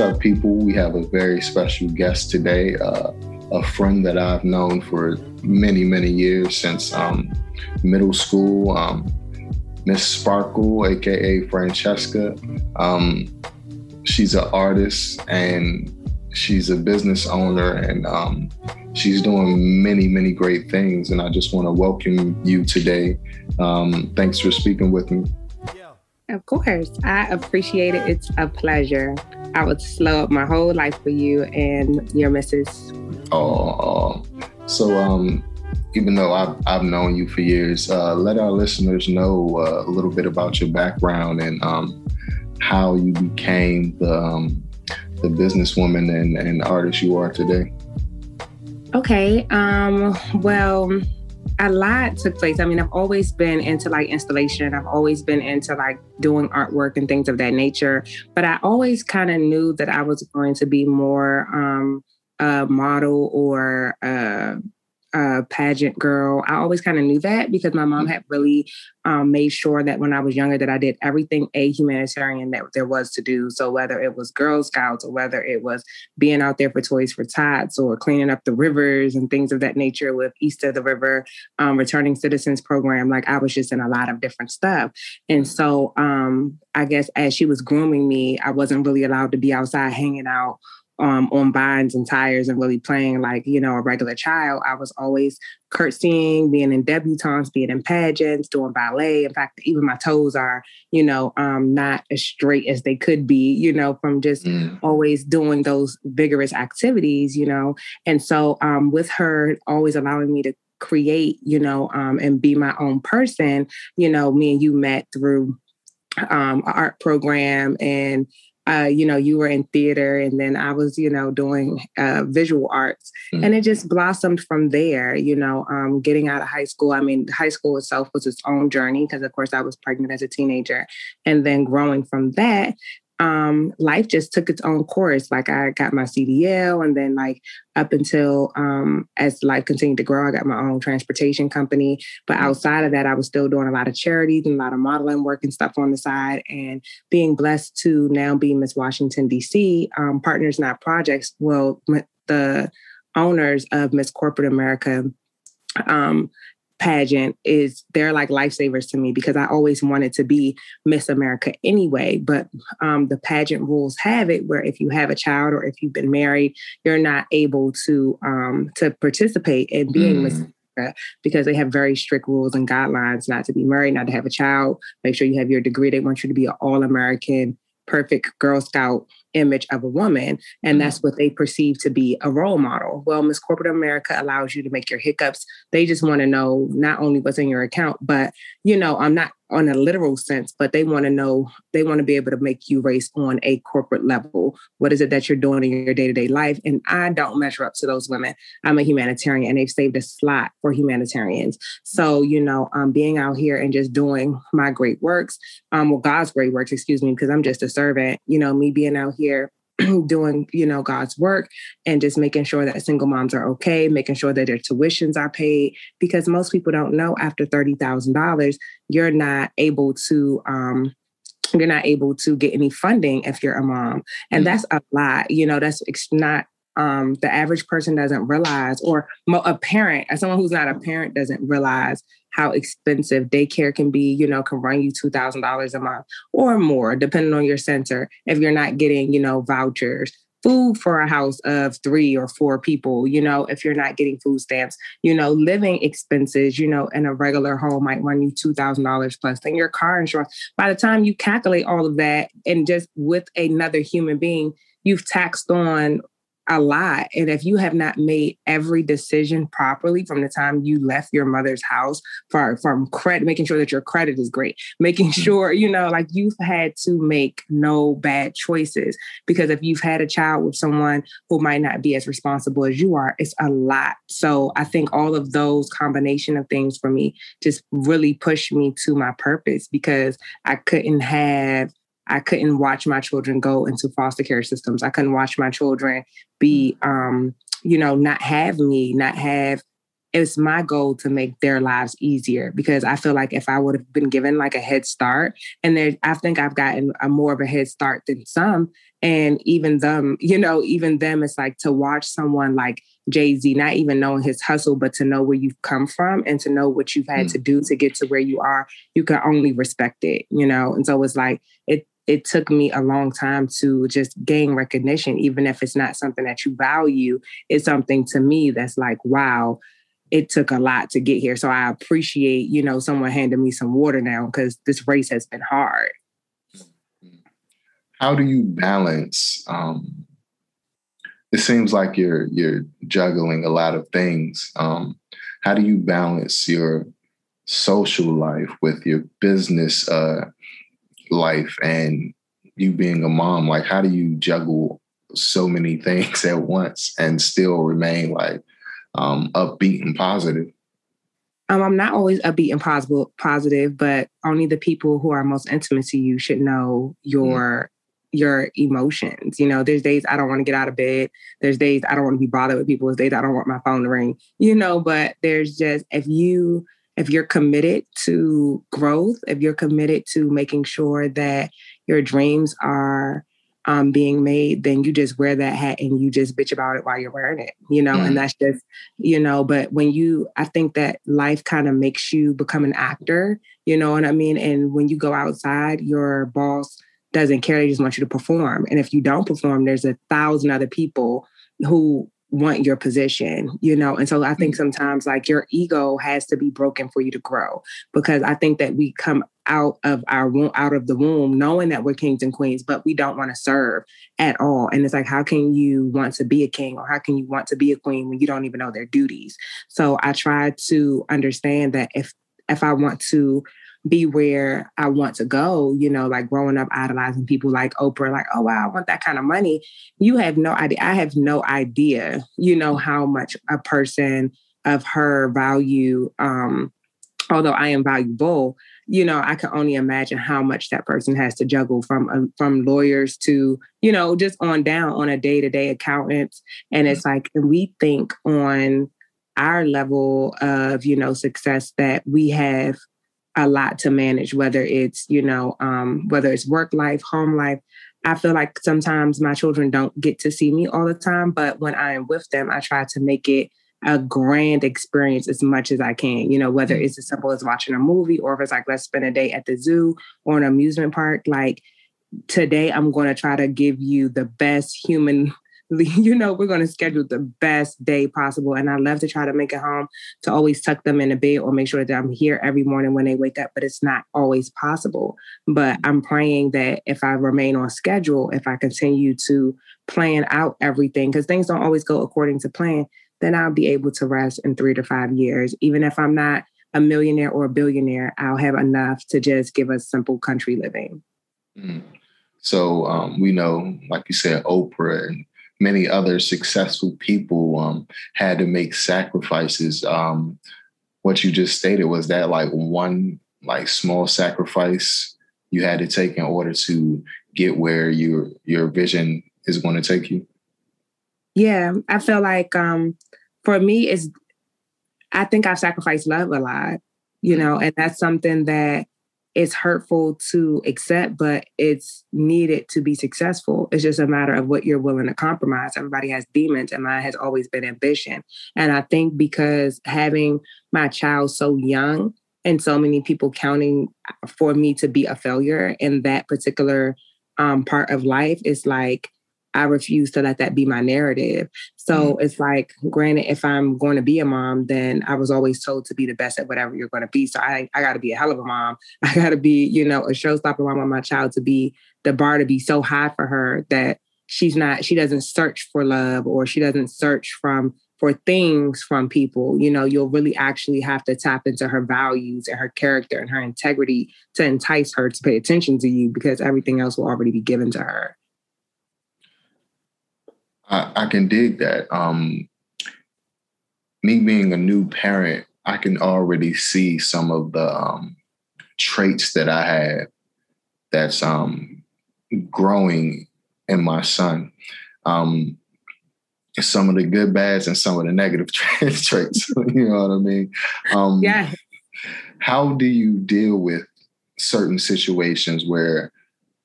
Up, people? We have a very special guest today, uh, a friend that I've known for many, many years since um, middle school. Um, Miss Sparkle, aka Franceska. Um, she's an artist and she's a business owner, and um, she's doing many, many great things. And I just want to welcome you today. Um, thanks for speaking with me. Of course. I appreciate it. It's a pleasure. I would slow up my whole life for you and your missus. Oh, so um, even though I've, I've known you for years, uh, let our listeners know uh, a little bit about your background and um, how you became the, um, the businesswoman and, and artist you are today. Okay. Um, well, a lot took place. I mean, I've always been into like installation. I've always been into like doing artwork and things of that nature. But I always kind of knew that I was going to be more um, a model or a pageant girl. I always kind of knew that because my mom had really um, made sure that when I was younger that I did everything a humanitarian that there was to do. So whether it was Girl Scouts or whether it was being out there for Toys for Tots or cleaning up the rivers and things of that nature with East of the River um, Returning Citizens Program, like I was just in a lot of different stuff. And so um, I guess as she was grooming me, I wasn't really allowed to be outside hanging out um, on vines and tires and really playing like, you know, a regular child. I was always curtsying, being in debutantes, being in pageants, doing ballet. In fact, even my toes are, you know, um, not as straight as they could be, you know, from just mm. always doing those vigorous activities, you know. And so um, with her always allowing me to create, you know, um, and be my own person, you know, me and you met through um, art program and uh, you know, you were in theater and then I was, you know, doing uh, visual arts. Mm-hmm. And it just blossomed from there, you know, um, getting out of high school. I mean, high school itself was its own journey because, of course, I was pregnant as a teenager. And then growing from that, um, life just took its own course. Like I got my CDL, and then like up until um, as life continued to grow, I got my own transportation company. But mm-hmm. outside of that, I was still doing a lot of charities and a lot of modeling work and stuff on the side. And being blessed to now be Miss Washington D.C. Um, Partners Not Projects. Well, the owners of Miss Corporate America um, pageant is they're like lifesavers to me because I always wanted to be Miss America anyway. But um, the pageant rules have it where if you have a child or if you've been married, you're not able to um, to participate in being mm. Miss America because they have very strict rules and guidelines not to be married, not to have a child. Make sure you have your degree. They want you to be an all American, perfect Girl Scout image of a woman. And mm-hmm. that's what they perceive to be a role model. Well, Miss Corporate America allows you to make your hiccups. They just want to know not only what's in your account, but, you know, I'm not on a literal sense, but they want to know, they want to be able to make you race on a corporate level. What is it that you're doing in your day to day life? And I don't measure up to those women. I'm a humanitarian and they've saved a slot for humanitarians. So, you know, um, being out here and just doing my great works, um, well, God's great works, excuse me, because I'm just a servant, you know, me being out here doing you know god's work and just making sure that single moms are okay making sure that their tuitions are paid because most people don't know after $30000 you're not able to um, you're not able to get any funding if you're a mom and mm-hmm. that's a lot you know that's not um, the average person doesn't realize or a parent as someone who's not a parent doesn't realize how expensive daycare can be, you know, can run you $2,000 a month or more, depending on your center, if you're not getting, you know, vouchers. Food for a house of three or four people, you know, if you're not getting food stamps, you know, living expenses, you know, in a regular home might run you $2,000 plus. Then your car insurance, by the time you calculate all of that and just with another human being, you've taxed on a lot. And if you have not made every decision properly from the time you left your mother's house for from credit, making sure that your credit is great, making mm-hmm. sure, you know, like you've had to make no bad choices. Because if you've had a child with someone who might not be as responsible as you are, it's a lot. So I think all of those combination of things for me just really pushed me to my purpose because I couldn't have I couldn't watch my children go into foster care systems. I couldn't watch my children be, um, you know, not have me, not have. It's my goal to make their lives easier because I feel like if I would have been given like a head start, and there, I think I've gotten a more of a head start than some. And even them, you know, even them, it's like to watch someone like Jay Z, not even knowing his hustle, but to know where you've come from and to know what you've had mm. to do to get to where you are, you can only respect it, you know? And so it's like, it, it took me a long time to just gain recognition, even if it's not something that you value. It's something to me that's like, wow, it took a lot to get here. So I appreciate, you know, someone handing me some water now because this race has been hard. How do you balance? Um, it seems like you're you're juggling a lot of things. Um, how do you balance your social life with your business uh, life and you being a mom like how do you juggle so many things at once and still remain like um, upbeat and positive um, I'm not always upbeat and positive, positive, but only the people who are most intimate to you should know your mm. your emotions. You know, there's days I don't want to get out of bed. There's days I don't want to be bothered with people. There's days I don't want my phone to ring. You know, but there's just if you if you're committed to growth, if you're committed to making sure that your dreams are um, being made, then you just wear that hat and you just bitch about it while you're wearing it, you know, mm. and that's just, you know, but when you, I think that life kind of makes you become an actor, you know what I mean? And when you go outside, your boss doesn't care, they just want you to perform. And if you don't perform, there's a thousand other people who want your position, you know? And so I think mm-hmm. sometimes like your ego has to be broken for you to grow because I think that we come out of our womb, out of the womb knowing that we're kings and queens, but we don't want to serve at all. And it's like, how can you want to be a king or how can you want to be a queen when you don't even know their duties? So I try to understand that if if I want to be where I want to go, you know, like growing up idolizing people like Oprah, like, oh, wow, I want that kind of money. You have no idea. I have no idea, you know, how much a person of her value, um, although I am valuable, you know, I can only imagine how much that person has to juggle from uh, from lawyers to, you know, just on down on a day to day accountants. And it's like, we think on our level of, you know, success that we have a lot to manage, whether it's, you know, um, whether it's work life, home life. I feel like sometimes my children don't get to see me all the time, but when I am with them, I try to make it a grand experience as much as I can, you know, whether it's as simple as watching a movie or if it's like, let's spend a day at the zoo or an amusement park. Like today, I'm going to try to give you the best human you know, we're going to schedule the best day possible. And I love to try to make it home to always tuck them in a bed or make sure that I'm here every morning when they wake up, but it's not always possible. But I'm praying that if I remain on schedule, if I continue to plan out everything, because things don't always go according to plan, then I'll be able to rest in three to five years. Even if I'm not a millionaire or a billionaire, I'll have enough to just give us simple country living. Mm. So um, we know, like you said, Oprah and many other successful people um, had to make sacrifices. Um, what you just stated was that like one like small sacrifice you had to take in order to get where your your vision is going to take you. Yeah, I feel like um, for me, it's I think I've sacrificed love a lot, you know, and that's something that it's hurtful to accept, but it's needed to be successful. It's just a matter of what you're willing to compromise. Everybody has demons, and mine has always been ambition. And I think because having my child so young and so many people counting for me to be a failure in that particular um, part of life is like I refuse to let that be my narrative. So mm. it's like, granted, if I'm going to be a mom, then I was always told to be the best at whatever you're going to be. So I, I got to be a hell of a mom. I got to be, you know, a showstopper mom on my child to be the bar to be so high for her that she's not she doesn't search for love or she doesn't search from for things from people you know you'll really actually have to tap into her values and her character and her integrity to entice her to pay attention to you because everything else will already be given to her i, I can dig that um me being a new parent i can already see some of the um traits that i have that's um growing in my son. Um, some of the good bads and some of the negative traits. you know what I mean? Um, yeah. How do you deal with certain situations where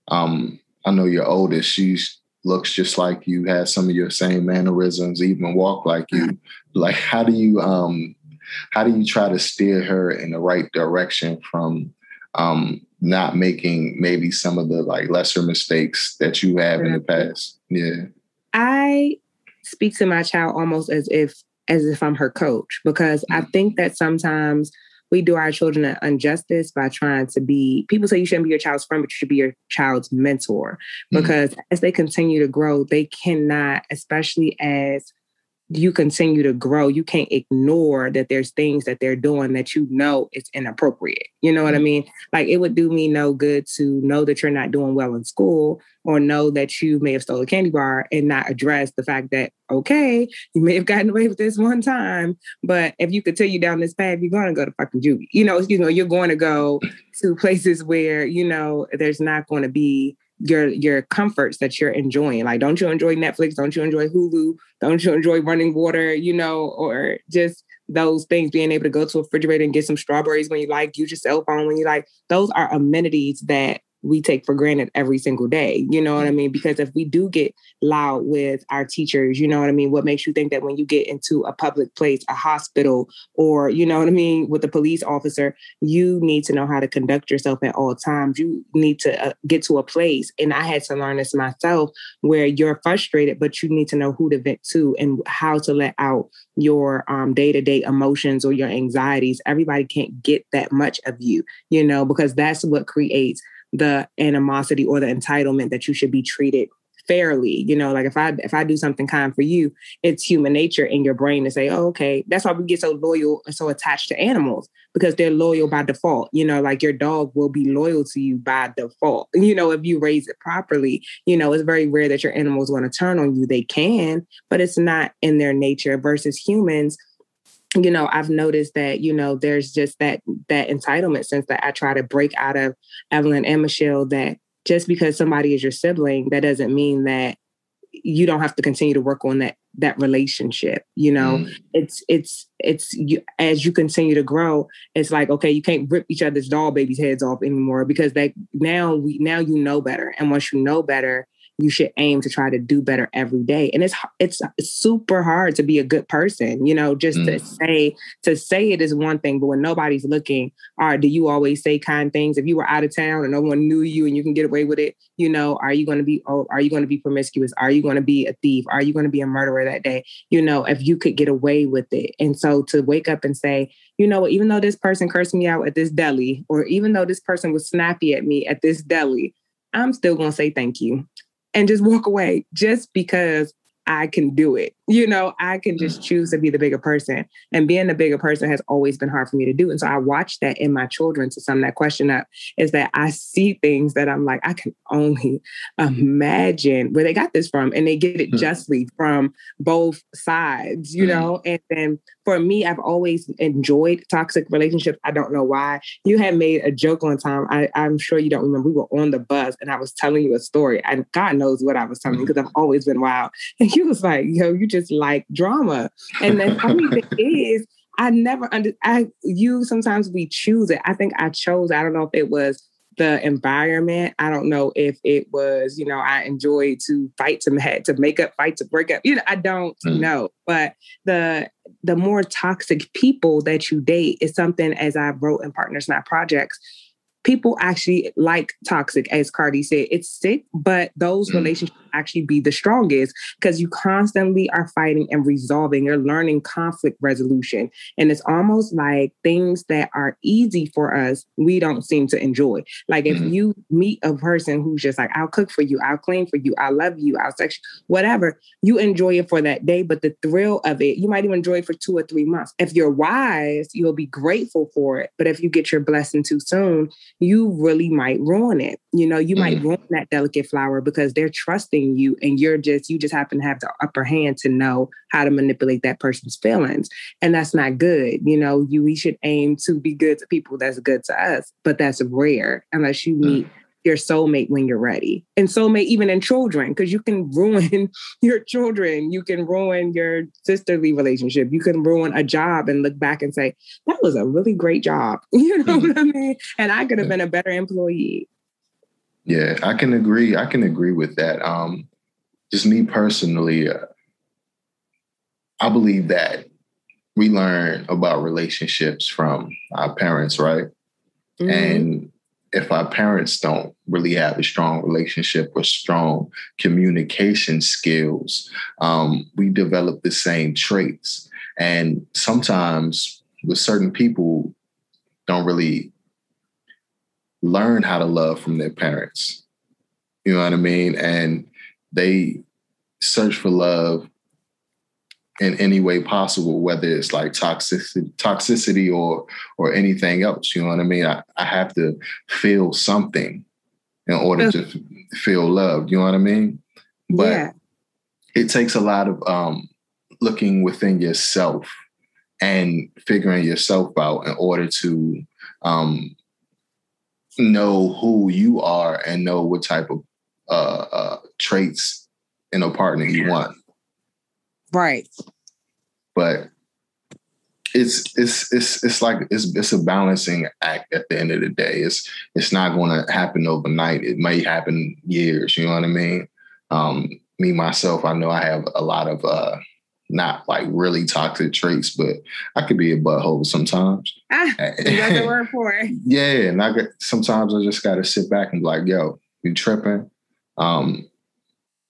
um, I know your oldest, she looks just like you, has some of your same mannerisms, even walk like you. Like, how do you um, how do you try to steer her in the right direction from um, not making maybe some of the like lesser mistakes that you have in the past. Yeah. I speak to my child almost as if as if I'm her coach because I mm-hmm. think that sometimes we do our children an injustice by trying to be people say you shouldn't be your child's friend but you should be your child's mentor mm-hmm. because mm-hmm. as they continue to grow they cannot especially as you continue to grow, you can't ignore that there's things that they're doing that you know it's inappropriate. You know what I mm-hmm. mean? Like it would do me no good to know that you're not doing well in school or know that you may have stole a candy bar and not address the fact that, okay, you may have gotten away with this one time, but if you continue down this path, you're going to go to fucking juvie. You know, you know, you're going to go to places where, you know, there's not going to be your your comforts that you're enjoying. Like, don't you enjoy Netflix? Don't you enjoy Hulu? Don't you enjoy running water? You know, or just those things, being able to go to a refrigerator and get some strawberries when you like, use your cell phone when you like. Those are amenities that we take for granted every single day. You know what I mean? Because if we do get loud with our teachers, you know what I mean? What makes you think that when you get into a public place, a hospital, or, you know what I mean, with a police officer, you need to know how to conduct yourself at all times. You need to uh, get to a place. And I had to learn this myself where you're frustrated, but you need to know who to vent to and how to let out your day to day emotions or your anxieties. Everybody can't get that much of you, you know, because that's what creates the animosity or the entitlement that you should be treated fairly. You know like if i if i do something kind for you it's human nature in your brain to say oh okay. That's why we get so loyal and so attached to animals because they're loyal by default. You know like your dog will be loyal to you by default. You know if you raise it properly you know it's very rare that your animals want to turn on you. They can but it's not in their nature versus humans you know i've noticed that you know there's just that that entitlement sense that i try to break out of evelyn and michelle that just because somebody is your sibling that doesn't mean that you don't have to continue to work on that that relationship you know mm. it's it's it's you, as you continue to grow it's like okay you can't rip each other's doll babies heads off anymore because they now we now you know better and once you know better you should aim to try to do better every day. And it's it's, super hard to be a good person you know just mm. to say to say it is one thing but when nobody's looking all right do you always say kind things? If you were out of town and no one knew you and you can get away with it you know are you going to be oh, are you going to be promiscuous? Are you going to be a thief? Are you going to be a murderer that day? You know if you could get away with it. And so to wake up and say you know what? Even though this person cursed me out at this deli or even though this person was snappy at me at this deli I'm still going to say thank you and just walk away just because I can do it. You know, I can just mm. choose to be the bigger person. And being the bigger person has always been hard for me to do. And so I watch that in my children to sum that question up is that I see things that I'm like, I can only imagine where they got this from. And they get it mm-hmm. justly from both sides, you mm-hmm. know? And then for me, I've always enjoyed toxic relationships. I don't know why. You had made a joke one time. I, am sure you don't remember. We were on the bus and I was telling you a story. And God knows what I was telling you because I've always been wild. And he was like, yo, you just like drama. And the funny thing is, I never under I you sometimes we choose it. I think I chose, I don't know if it was the environment. I don't know if it was, you know, I enjoyed to fight to to make up, fight to break up. You know, I don't mm. know. But the the more toxic people that you date is something as I wrote in Partners Not Projects people actually like toxic, as Cardi said. It's sick, but those mm. relationships actually be the strongest because you constantly are fighting and resolving. You're learning conflict resolution. And it's almost like things that are easy for us, we don't seem to enjoy. Like if mm-hmm. you meet a person who's just like, I'll cook for you, I'll clean for you, I love you, I'll sex whatever, you enjoy it for that day. But the thrill of it, you might even enjoy it for two or three months. If you're wise, you'll be grateful for it. But if you get your blessing too soon, you really might ruin it. You know, you mm-hmm. might ruin that delicate flower because they're trusting you and you're just, you just happen to have the upper hand to know how to manipulate that person's feelings. And that's not good. You know, you we should aim to be good to people that's good to us, but that's rare unless you meet mm-hmm your soulmate when you're ready. And soulmate even in children, because you can ruin your children. You can ruin your sisterly relationship. You can ruin a job and look back and say, that was a really great job. You know mm-hmm. what I mean? And I could have been a better employee. Yeah, I can agree. I can agree with that. Um, just me personally, uh, I believe that we learn about relationships from our parents, right? Mm-hmm. And if our parents don't really have a strong relationship or strong communication skills, um, we develop the same traits. And sometimes with certain people, don't really learn how to love from their parents. You know what I mean? And they search for love in any way possible, whether it's like toxicity, toxicity or or anything else. You know what I mean? I, I have to feel something in order to f- feel loved. You know what I mean? But yeah. it takes a lot of um, looking within yourself and figuring yourself out in order to um, know who you are and know what type of uh, uh, traits in a partner you want. Right. But it's it's it's it's like it's it's a balancing act at the end of the day. It's it's not going to happen overnight. It may happen years. You know what I mean? Um, me myself, I know I have a lot of uh, not like really toxic traits, but I could be a butthole sometimes. Ah, you got the word for it. yeah, and I get sometimes I just got to sit back and be like, "Yo, you tripping?" Um,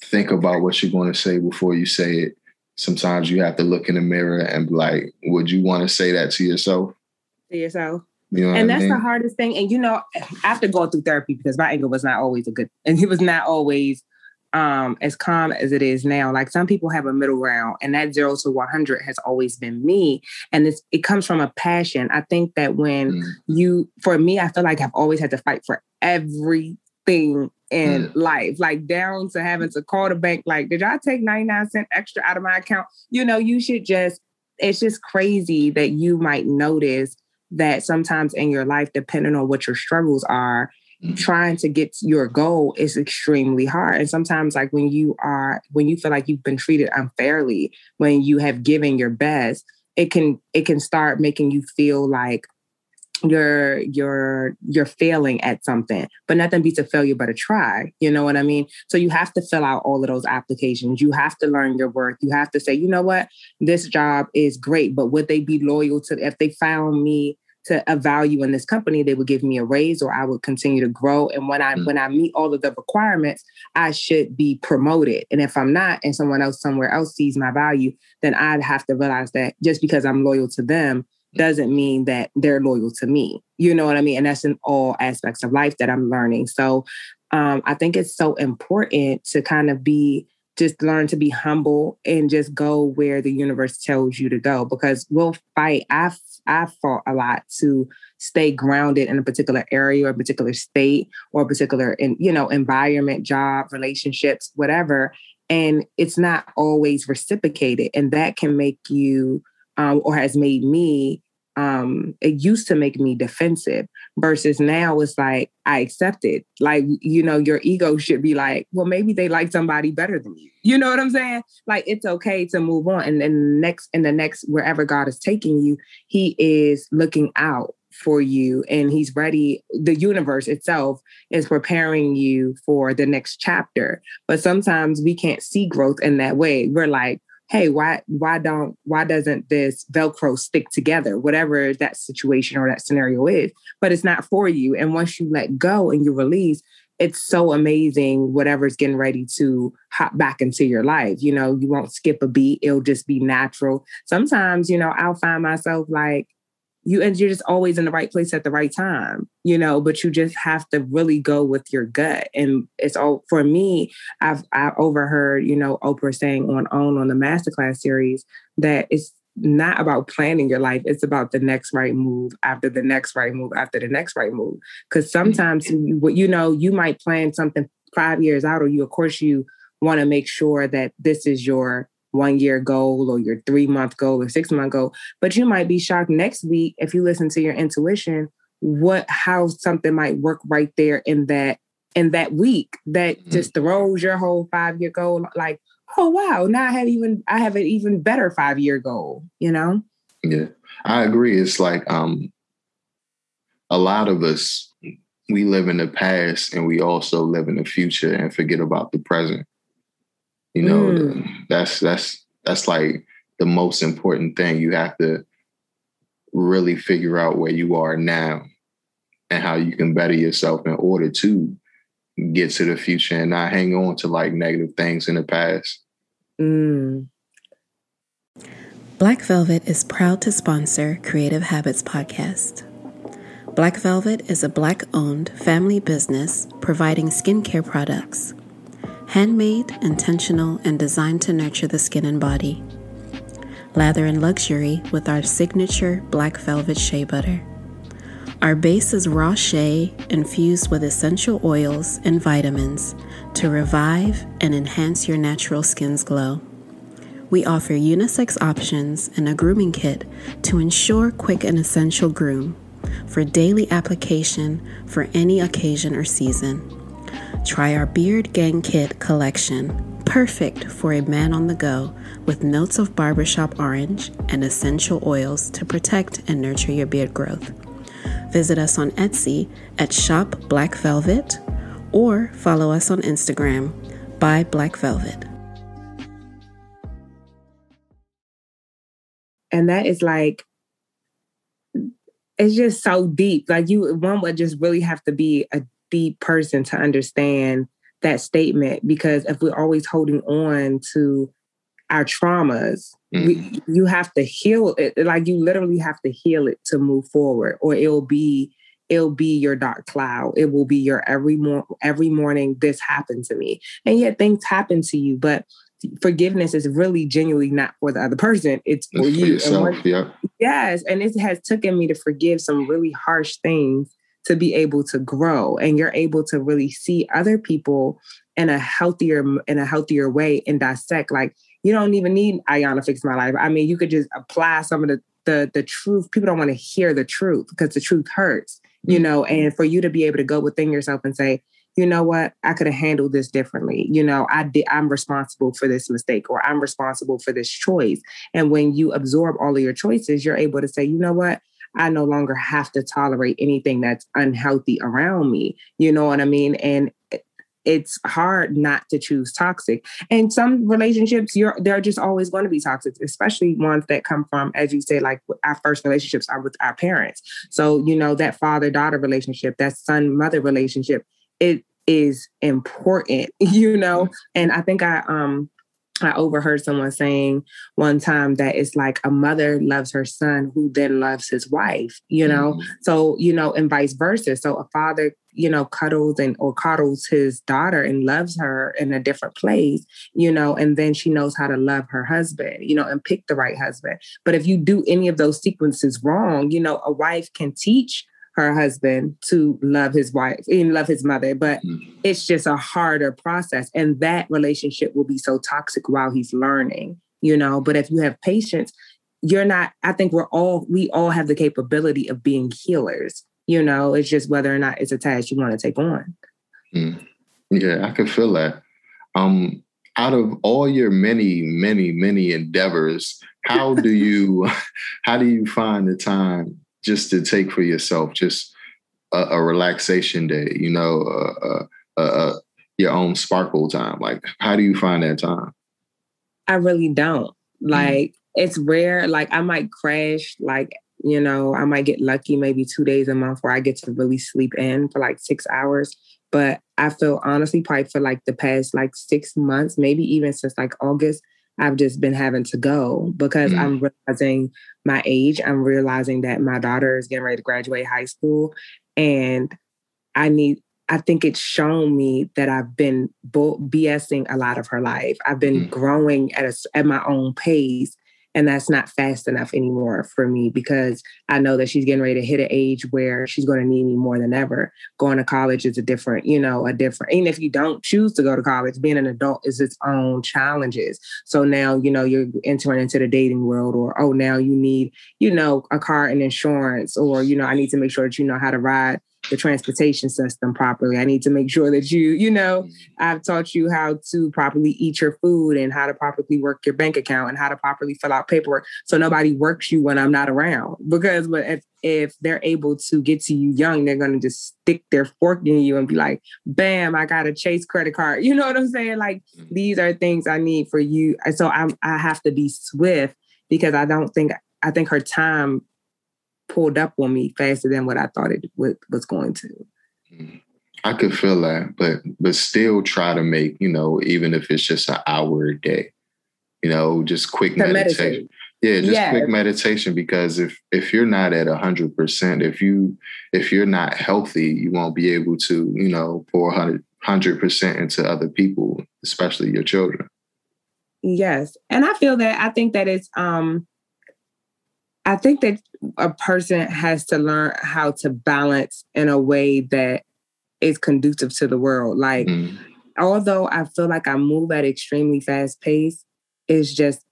think about what you're going to say before you say it sometimes you have to look in the mirror and be like, would you want to say that to yourself? To yourself. You know and that's I mean? the hardest thing. And you know, after going through therapy, because my anger was not always a good, and it was not always um, as calm as it is now. Like some people have a middle ground, and that zero to 100 has always been me. And it's, it comes from a passion. I think that when mm. you, for me, I feel like I've always had to fight for everything in mm. life, like down to having to call the bank, like, did y'all take 99 cent extra out of my account? You know, you should just, it's just crazy that you might notice that sometimes in your life, depending on what your struggles are. Trying to get your goal is extremely hard. And sometimes, like when you are, when you feel like you've been treated unfairly, when you have given your best, it can it can start making you feel like you're you're you're failing at something. But nothing beats a failure but a try. You know what i mean? So you have to fill out all of those applications. You have to learn your worth. You have to say you know what? This job is great but would they be loyal to if they found me to a value in this company they would give me a raise or i would continue to grow and when i mm-hmm. when i meet all of the requirements i should be promoted and if i'm not and someone else somewhere else sees my value then i'd have to realize that just because i'm loyal to them doesn't mean that they're loyal to me. You know what I mean? And that's in all aspects of life that I'm learning. So um, I think it's so important to kind of be just learn to be humble and just go where the universe tells you to go because we'll fight. I've I've fought a lot to stay grounded in a particular area or a particular state or a particular in, you know, environment, job, relationships, whatever. And it's not always reciprocated. And that can make you um, or has made me um it used to make me defensive versus now it's like i accept it. Like you know your ego should be like well maybe they like somebody better than you. You know what i'm saying? Like it's okay to move on. And then next in the next wherever god is taking you he is looking out for you and he's ready the universe itself is preparing you for the next chapter. But sometimes we can't see growth in that way. We're like hey why why don't why doesn't this velcro stick together whatever that situation or that scenario is but it's not for you and once you let go and you release it's so amazing whatever's getting ready to hop back into your life. You know, you won't skip a beat, it'll just be natural. Sometimes, you know, I'll find myself like, you and you're just always in the right place at the right time, you know, but you just have to really go with your gut. And it's all for me, I've I overheard, you know, Oprah saying on OWN on the masterclass series that it's not about planning your life. It's about the next right move after the next right move after the next right move. Because mm-hmm. sometimes you, you know you might plan something five years out, or you of course you want to make sure that this is your one year goal or your three month goal or six month goal. But you might be shocked next week if you listen to your intuition what how something might work right there in that in that week that mm-hmm. just throws your whole five year goal like oh wow, now I have even I have an even better five year goal, you know? Yeah. I agree. It's like um a lot of us we live in the past and we also live in the future and forget about the present. You know, mm. that's that's that's like the most important thing. You have to really figure out where you are now and how you can better yourself in order to get to the future and not hang on to like negative things in the past. Mm. Black Velvet is proud to sponsor Creative Habits Podcast. Black Velvet is a black owned family business providing skincare products. Handmade, intentional, and designed to nurture the skin and body. Lather in luxury with our signature Black Velvet Shea Butter. Our base is raw shea infused with essential oils and vitamins to revive and enhance your natural skin's glow. We offer unisex options and a grooming kit to ensure quick and essential groom for daily application for any occasion or season. Try our Beard Gang Kit collection, perfect for a man on the go with notes of barbershop orange and essential oils to protect and nurture your beard growth. Visit us on Etsy at Shop Black Velvet or follow us on Instagram by Black Velvet. And that is like, it's just so deep. Like, you, one would just really have to be a person to understand that statement because if we're always holding on to our traumas, mm-hmm. we, you have to heal it. Like, you literally have to heal it to move forward, or it'll be it'll be your dark cloud. It will be your every more every morning this happened to me. And yet things happen to you, but forgiveness is really genuinely not for the other person. It's for it's you. For yourself, and yeah. Yes. And it has taken me to forgive some really harsh things to be able to grow. And you're able to really see other people in a healthier in a healthier way and dissect like you don't even need Iyanla fix my life. I mean, you could just apply some of the the the truth. People don't want to hear the truth because the truth hurts you know, mm-hmm. and for you to be able to go within yourself and say, you know what, I could have handled this differently. You know, I did, I'm responsible for this mistake or I'm responsible for this choice. And when you absorb all of your choices, you're able to say, you know what, I no longer have to tolerate anything that's unhealthy around me. You know what I mean? And it's hard not to choose toxic. And some relationships, you're they're just always going to be toxic, especially ones that come from, as you say, like our first relationships are with our parents. So you know that father daughter relationship, that son mother relationship, it is important, you know. And I think I um I overheard someone saying one time that it's like a mother loves her son who then loves his wife, you know? Mm-hmm. So, you know, and vice versa. So a father, you know, cuddles and or coddles his daughter and loves her in a different place, you know, and then she knows how to love her husband, you know, and pick the right husband. But if you do any of those sequences wrong, you know, a wife can teach her husband to love his wife and love his mother, but mm-hmm. it's just a harder process. And that relationship will be so toxic while he's learning, you know. But if you have patience, you're not, I think we're all, we all have the capability of being healers, you know. It's just whether or not it's a task you want to take on. Mm. Yeah, I can feel that. Um, out of all your many, many, many endeavors, how do you how do you find the time just to take for yourself, just a, a relaxation day, you know, uh, uh, uh, your own sparkle time. Like, how do you find that time? I really don't. Mm-hmm. Like, mm-hmm. it's rare. Like, I might crash, like, you know, I might get lucky maybe two days a month where I get to really sleep in for like six hours. But I feel honestly, probably for like the past like six months, maybe even since like August, I've just been having to go because mm. I'm realizing my age. I'm realizing that my daughter is getting ready to graduate high school and I need I think it's shown me that I've been BSing a lot of her life. I've been mm. growing at a, at my own pace, and that's not fast enough anymore for me because I know that she's getting ready to hit an age where she's going to need me more than ever. Going to college is a different, you know, a different. Even if you don't choose to go to college, being an adult is its own challenges. So now, you know, you're entering into the dating world, or oh, now you need, you know, a car and insurance, or you know, I need to make sure that you know how to ride the transportation system properly. I need to make sure that you, you know, mm-hmm. I've taught you how to properly eat your food and how to properly work your bank account and how to properly fill out paperwork. So nobody works you when I'm not around. Because but if if they're able to get to you young, they're gonna just stick their fork in you and be like, bam, I got a chase credit card. You know what I'm saying? Like mm-hmm. these are things I need for you. So I'm I have to be swift because I don't think I think her time pulled up on me faster than what I thought it was going to. I could feel that, but but still try to make you know even if it's just an hour a day, you know, just quick meditation. Meditate. Yeah, just yes. quick meditation because if if you're not at a hundred percent, if you if you're not healthy, you won't be able to you know pour hundred percent into other people, especially your children. Yes, and I feel that I think that it's um I think that a person has to learn how to balance in a way that is conducive to the world. Like, mm. although I feel like I move at extremely fast pace, it's just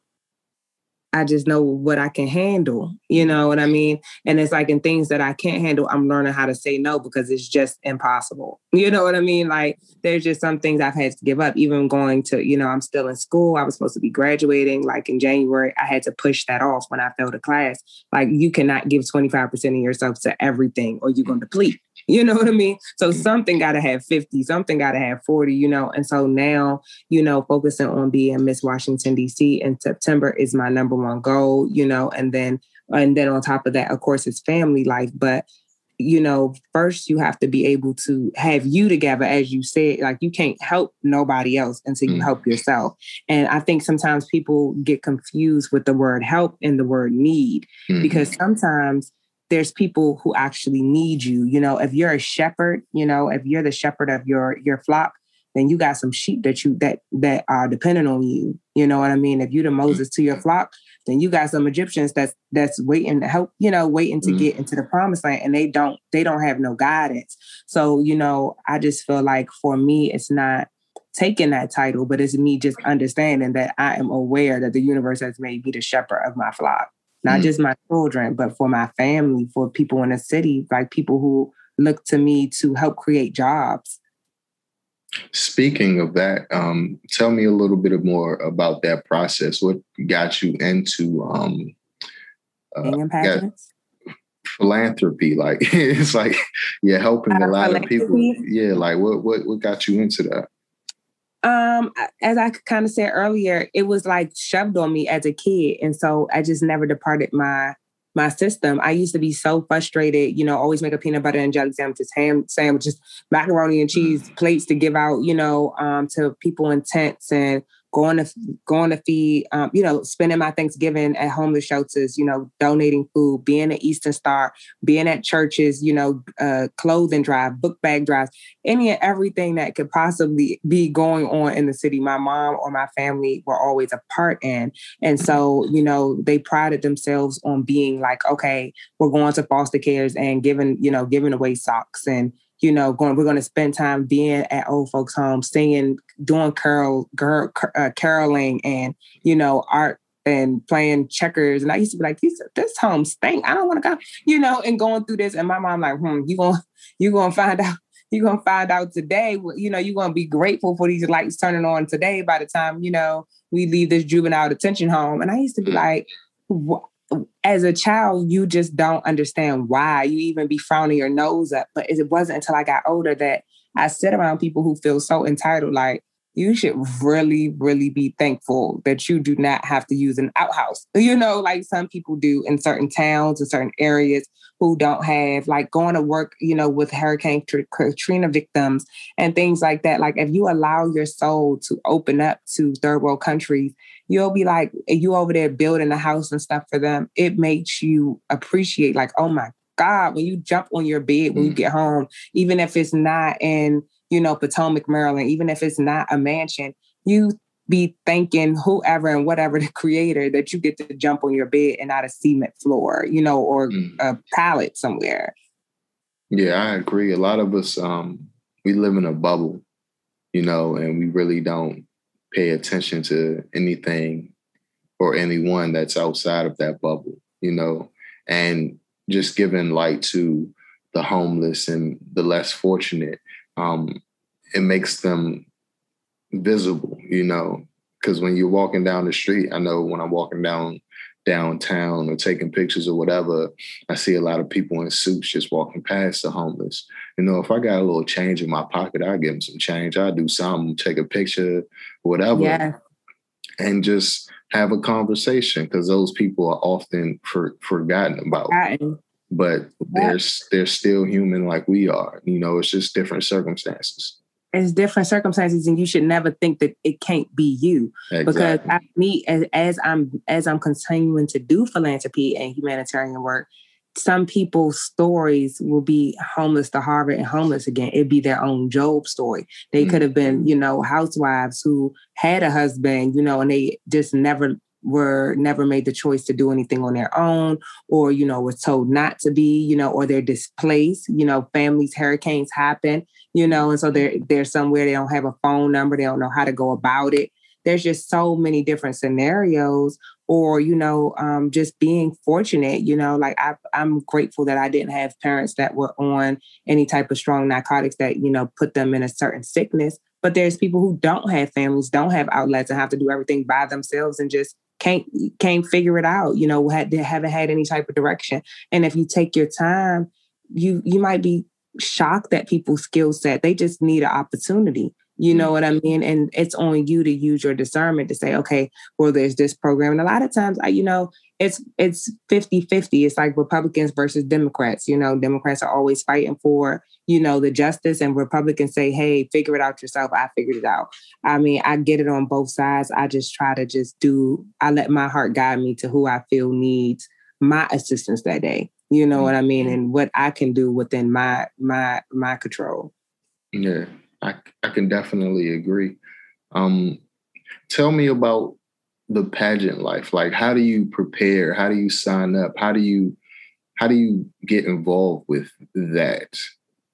I just know what I can handle. You mm-hmm. know what I mean? And it's like in things that I can't handle, I'm learning how to say no because it's just impossible. You know what I mean? Like there's just some things I've had to give up. Even going to, you know, I'm still in school. I was supposed to be graduating like in January. I had to push that off when I failed a class. Like you cannot give 25% of yourself to everything or you're going to deplete. You know what I mean? So mm-hmm. something got to have 50, something got to have 40, you know? And so now, you know, focusing on being Miss Washington, D.C. in September is my number one goal, you know? And then, and then on top of that, of course, it's family life. But, you know, first you have to be able to have you together, as you said, like you can't help nobody else until you mm-hmm. help yourself. And I think sometimes people get confused with the word help and the word need, mm-hmm. because sometimes there's people who actually need you. You know, if you're a shepherd, you know, if you're the shepherd of your your flock, then you got some sheep that you that that are dependent on you. You know what I mean? If you're the mm-hmm. Moses to your flock, then you got some Egyptians that's that's waiting to help, you know, waiting to mm-hmm. get into the promised land and they don't they don't have no guidance. So, you know, I just feel like for me it's not taking that title, but it's me just understanding that I am aware that the universe has made me the shepherd of my flock not mm just my children, but for my family, for people in the city, like people who look to me to help create jobs. Speaking of that, um, tell me a little bit more about that process. What got you into um, uh, philanthropy? Like it's like you're helping a lot of people. Yeah, like what what what got you into that? Um, as I kind of said earlier, it was like shoved on me as a kid, and so I just never departed my my system. I used to be so frustrated, you know, always make a peanut butter and jelly sandwiches, ham sandwiches, macaroni and cheese plates to give out, you know, um, to people in tents and going to going to feed, um, you know, spending my Thanksgiving at homeless shelters, you know, donating food, being an Eastern Star, being at churches, you know, uh, clothing drive, book bag drives, any and everything that could possibly be going on in the city. My mom or my family were always a part in, and so you know, they prided themselves on being like, okay, we're going to foster cares and giving, you know, giving away socks and you know, going we're going to spend time being at old folks' homes, singing, doing carol, girl, uh, caroling, and you know, art and playing checkers. And I used to be like, this, this home stink. I don't want to go, you know, and going through this. And my mom like, hmm, you gonna you gonna find out. You're gonna find out today. You know, you're gonna be grateful for these lights turning on today. By the time you know we leave this juvenile detention home, and I used to be mm. like, as a child, you just don't understand why you even be frowning your nose up. But it wasn't until I got older that I sit around people who feel so entitled, like, you should really, really be thankful that you do not have to use an outhouse. You know, like some people do in certain towns and certain areas who don't have, like going to work, you know, with Hurricane Katrina victims and things like that. Like if you allow your soul to open up to third world countries, you'll be like, you over there building a house and stuff for them. It makes you appreciate, like, oh my God, when you jump on your bed when you mm. get home, even if it's not in you know, Potomac, Maryland, even if it's not a mansion, you be thanking whoever and whatever the creator that you get to jump on your bed and not a cement floor, you know, or mm. a pallet somewhere. Yeah, I agree. A lot of us, um, we live in a bubble, you know, and we really don't pay attention to anything or anyone that's outside of that bubble, you know, and just giving light to the homeless and the less fortunate um, it makes them visible, you know, because when you're walking down the street, I know when I'm walking down downtown or taking pictures or whatever, I see a lot of people in suits just walking past the homeless. You know, if I got a little change in my pocket, I give them some change. I do something, take a picture, whatever, yeah. and just have a conversation because those people are often for, forgotten about. Forgotten but they're they're still human like we are. You know, it's just different circumstances. It's different circumstances, and you should never think that it can't be you. Exactly. Because I, me, as, as I'm as I'm continuing to do philanthropy and humanitarian work, some people's stories will be homeless to Harvard and homeless again. It'd be their own Job story. They mm-hmm. could have been, you know, housewives who had a husband, you know, and they just never were never made the choice to do anything on their own or you know were told not to be you know or they're displaced you know families hurricanes happen you know and so they're they're somewhere they don't have a phone number they don't know how to go about it. There's just so many different scenarios or you know um, just being fortunate you know like I, i'm grateful that i didn't have parents that were on any type of strong narcotics that you know put them in a certain sickness but there's people who don't have families don't have outlets and have to do everything by themselves and just can't can't figure it out you know had, haven't had any type of direction. And if you take your time you you might be shocked that people's skill set. They just need an opportunity you know mm-hmm. what i mean? And it's on you to use your discernment to say okay well there's this program. And a lot of times i you know it's it's 50-50 it's like republicans versus democrats you know democrats are always fighting for you know, the justice and Republicans say, hey, figure it out yourself. I figured it out. I mean, I get it on both sides. I just try to just do, I let my heart guide me to who I feel needs my assistance that day. You know mm-hmm. what I mean? And what I can do within my my my control. Yeah, I I can definitely agree. Um tell me about the pageant life. Like how do you prepare? How do you sign up? How do you how do you get involved with that?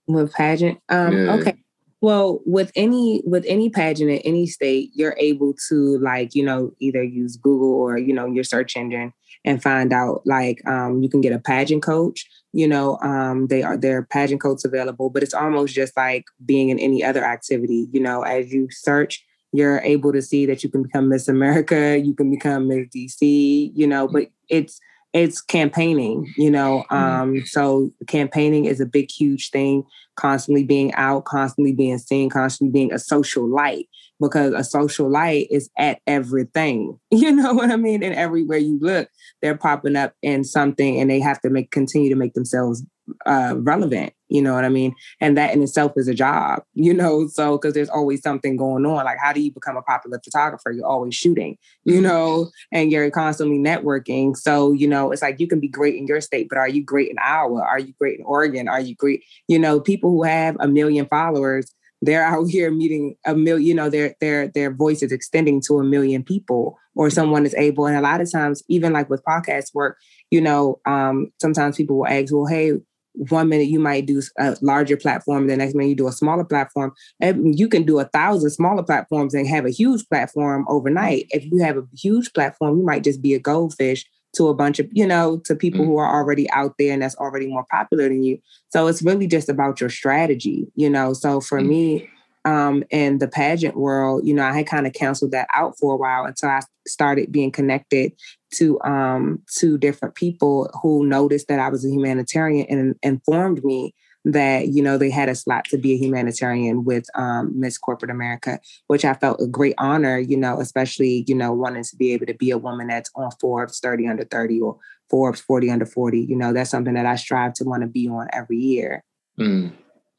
with pageant. Um, yeah. Okay. Well, with any with any pageant in any state, you're able to like you know either use Google or you know your search engine and find out like um, you can get a pageant coach. You know, um, they are there are pageant coaches available, but it's almost just like being in any other activity. You know, as you search, you're able to see that you can become Miss America, you can become Miss DC. You know, but it's it's campaigning, you know. Mm-hmm. Um, so campaigning is a big, huge thing. Constantly being out, constantly being seen, constantly being a social light because a social light is at everything. You know what I mean? And everywhere you look, they're popping up in something, and they have to make continue to make themselves uh, relevant. You know what I mean? And that in itself is a job, you know? So, because there's always something going on. Like, how do you become a popular photographer? You're always shooting, you mm-hmm. know, and you're constantly networking. So, you know, it's like you can be great in your state, but are you great in Iowa? Are you great in Oregon? Are you great? You know, people who have a million followers, they're out here meeting a million, you know, their their their voice is extending to a million people, or someone is able. And a lot of times, even like with podcast work, you know, um, sometimes people will ask, well, hey, one minute you might do a larger platform, the next minute you do a smaller platform. And you can do a thousand smaller platforms and have a huge platform overnight. If you have a huge platform, you might just be a goldfish to a bunch of, you know, to people mm-hmm. who are already out there and that's already more popular than you. So it's really just about your strategy, you know. So for mm-hmm. me, um, in the pageant world, you know, I had kind of canceled that out for a while until I started being connected to um, two different people who noticed that I was a humanitarian and informed me that you know they had a slot to be a humanitarian with um, Miss Corporate America, which I felt a great honor. You know, especially you know wanting to be able to be a woman that's on Forbes 30 under 30 or Forbes 40 under 40. You know, that's something that I strive to want to be on every year. Mm,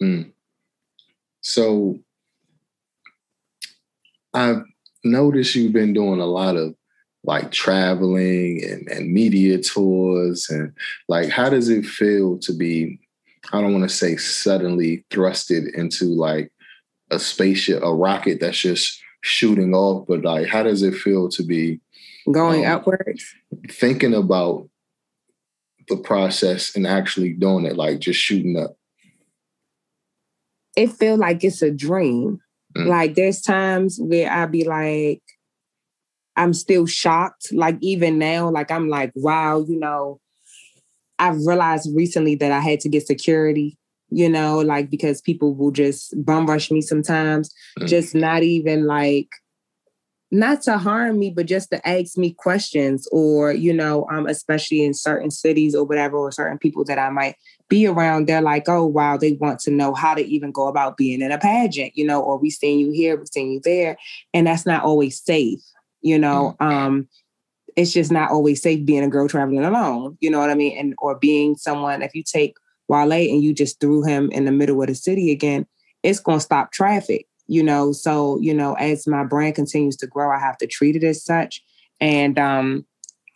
mm. So I've noticed you've been doing a lot of like traveling and, and media tours and like how does it feel to be I don't want to say suddenly thrusted into like a spaceship, a rocket that's just shooting off, but like how does it feel to be going um, upwards? Thinking about the process and actually doing it, like just shooting up. It feels like it's a dream. Mm. Like there's times where I'd be like, I'm still shocked. Like even now, like I'm like, wow, you know, I've realized recently that I had to get security, you know, like because people will just bum rush me sometimes, mm. just not even like not to harm me, but just to ask me questions or, you know, um, especially in certain cities or whatever, or certain people that I might be around, they're like, oh, wow, they want to know how to even go about being in a pageant, you know, or we seeing you here, we seeing you there. And that's not always safe, you know. Mm. Um, it's just not always safe being a girl traveling alone. You know what I mean? And or being someone, if you take Wale and you just threw him in the middle of the city again, it's gonna stop traffic, you know. So, you know, as my brand continues to grow, I have to treat it as such. And um,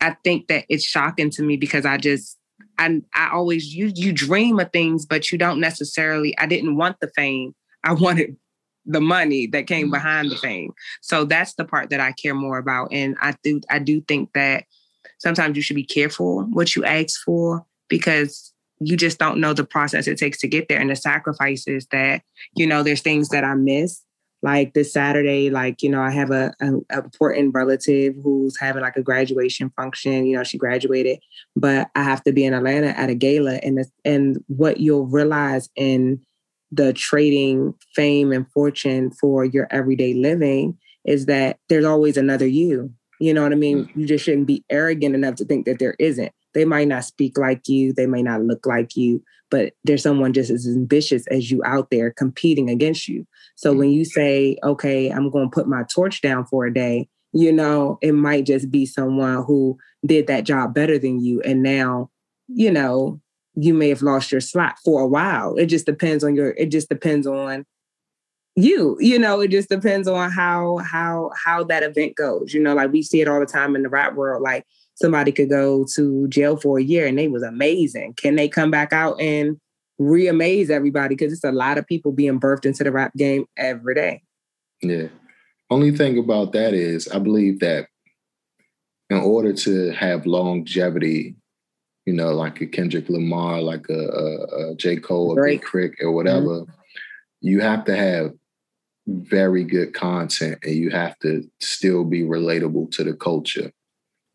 I think that it's shocking to me because I just I I always you you dream of things, but you don't necessarily I didn't want the fame. I wanted the money that came mm-hmm. behind the fame. So that's the part that I care more about. And I do I do think that sometimes you should be careful what you ask for because you just don't know the process it takes to get there and the sacrifices that, you know, there's things that I miss. Like this Saturday, like, you know, I have a, a, a important relative who's having like a graduation function. You know, she graduated, but I have to be in Atlanta at a gala. And, and what you'll realize in the trading fame and fortune for your everyday living is that there's always another you. You know what I mean? Mm-hmm. You just shouldn't be arrogant enough to think that there isn't. They might not speak like you, they may not look like you, but there's someone just as ambitious as you out there competing against you. So mm-hmm. when you say, okay, I'm going to put my torch down for a day, you know, it might just be someone who did that job better than you. And now, you know, you may have lost your slot for a while. It just depends on your, it just depends on you, you know, it just depends on how, how, how that event goes. You know, like we see it all the time in the rap world. Like somebody could go to jail for a year and they was amazing. Can they come back out and re-amaze everybody? Because it's a lot of people being birthed into the rap game every day. Yeah. Only thing about that is I believe that in order to have longevity you know, like a Kendrick Lamar, like a, a, a J. Cole, or Big K.R.I.T. or whatever, mm-hmm. you have to have very good content and you have to still be relatable to the culture.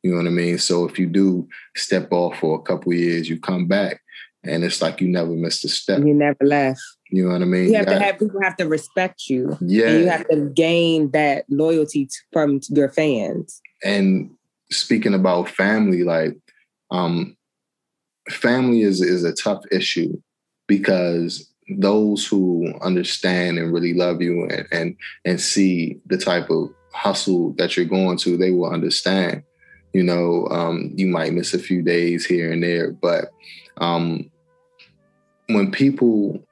You know what I mean? So if you do step off for a couple years, you come back and it's like you never missed a step. You never left. You know what I mean? You have to have people have to respect you. Yeah. you have to gain that loyalty from your fans. And speaking about family, like um, family is is a tough issue because those who understand and really love you and and, and see the type of hustle that you're going to, they will understand. You know, um, you might miss a few days here and there, but um, when people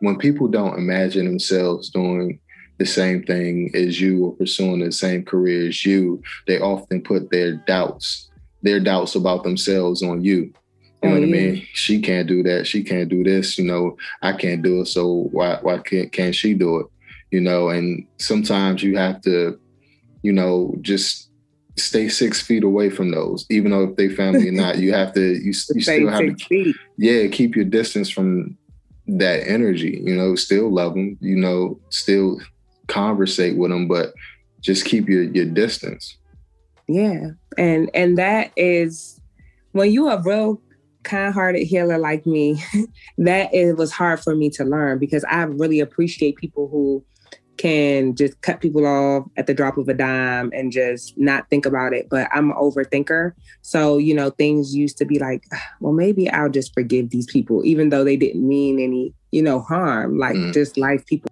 when people don't imagine themselves doing the same thing as you or pursuing the same career as you, they often put their doubts, their doubts about themselves on you. You know what. I mean? Mm-hmm. She can't do that. She can't do this. You know, I can't do it. So why why can't can she do it? You know, and sometimes you have to, you know, just stay six feet away from those, even though if they family or not. You have to you, you still have to feet. yeah keep your distance from that energy. You know, still love them. You know, still conversate with them, but just keep your your distance. Yeah, and and that is when you are real kind-hearted healer like me, that it was hard for me to learn because I really appreciate people who can just cut people off at the drop of a dime and just not think about it. But I'm an overthinker. So, you know, things used to be like, ah, well, maybe I'll just forgive these people, even though they didn't mean any, you know, harm. Like mm. just life people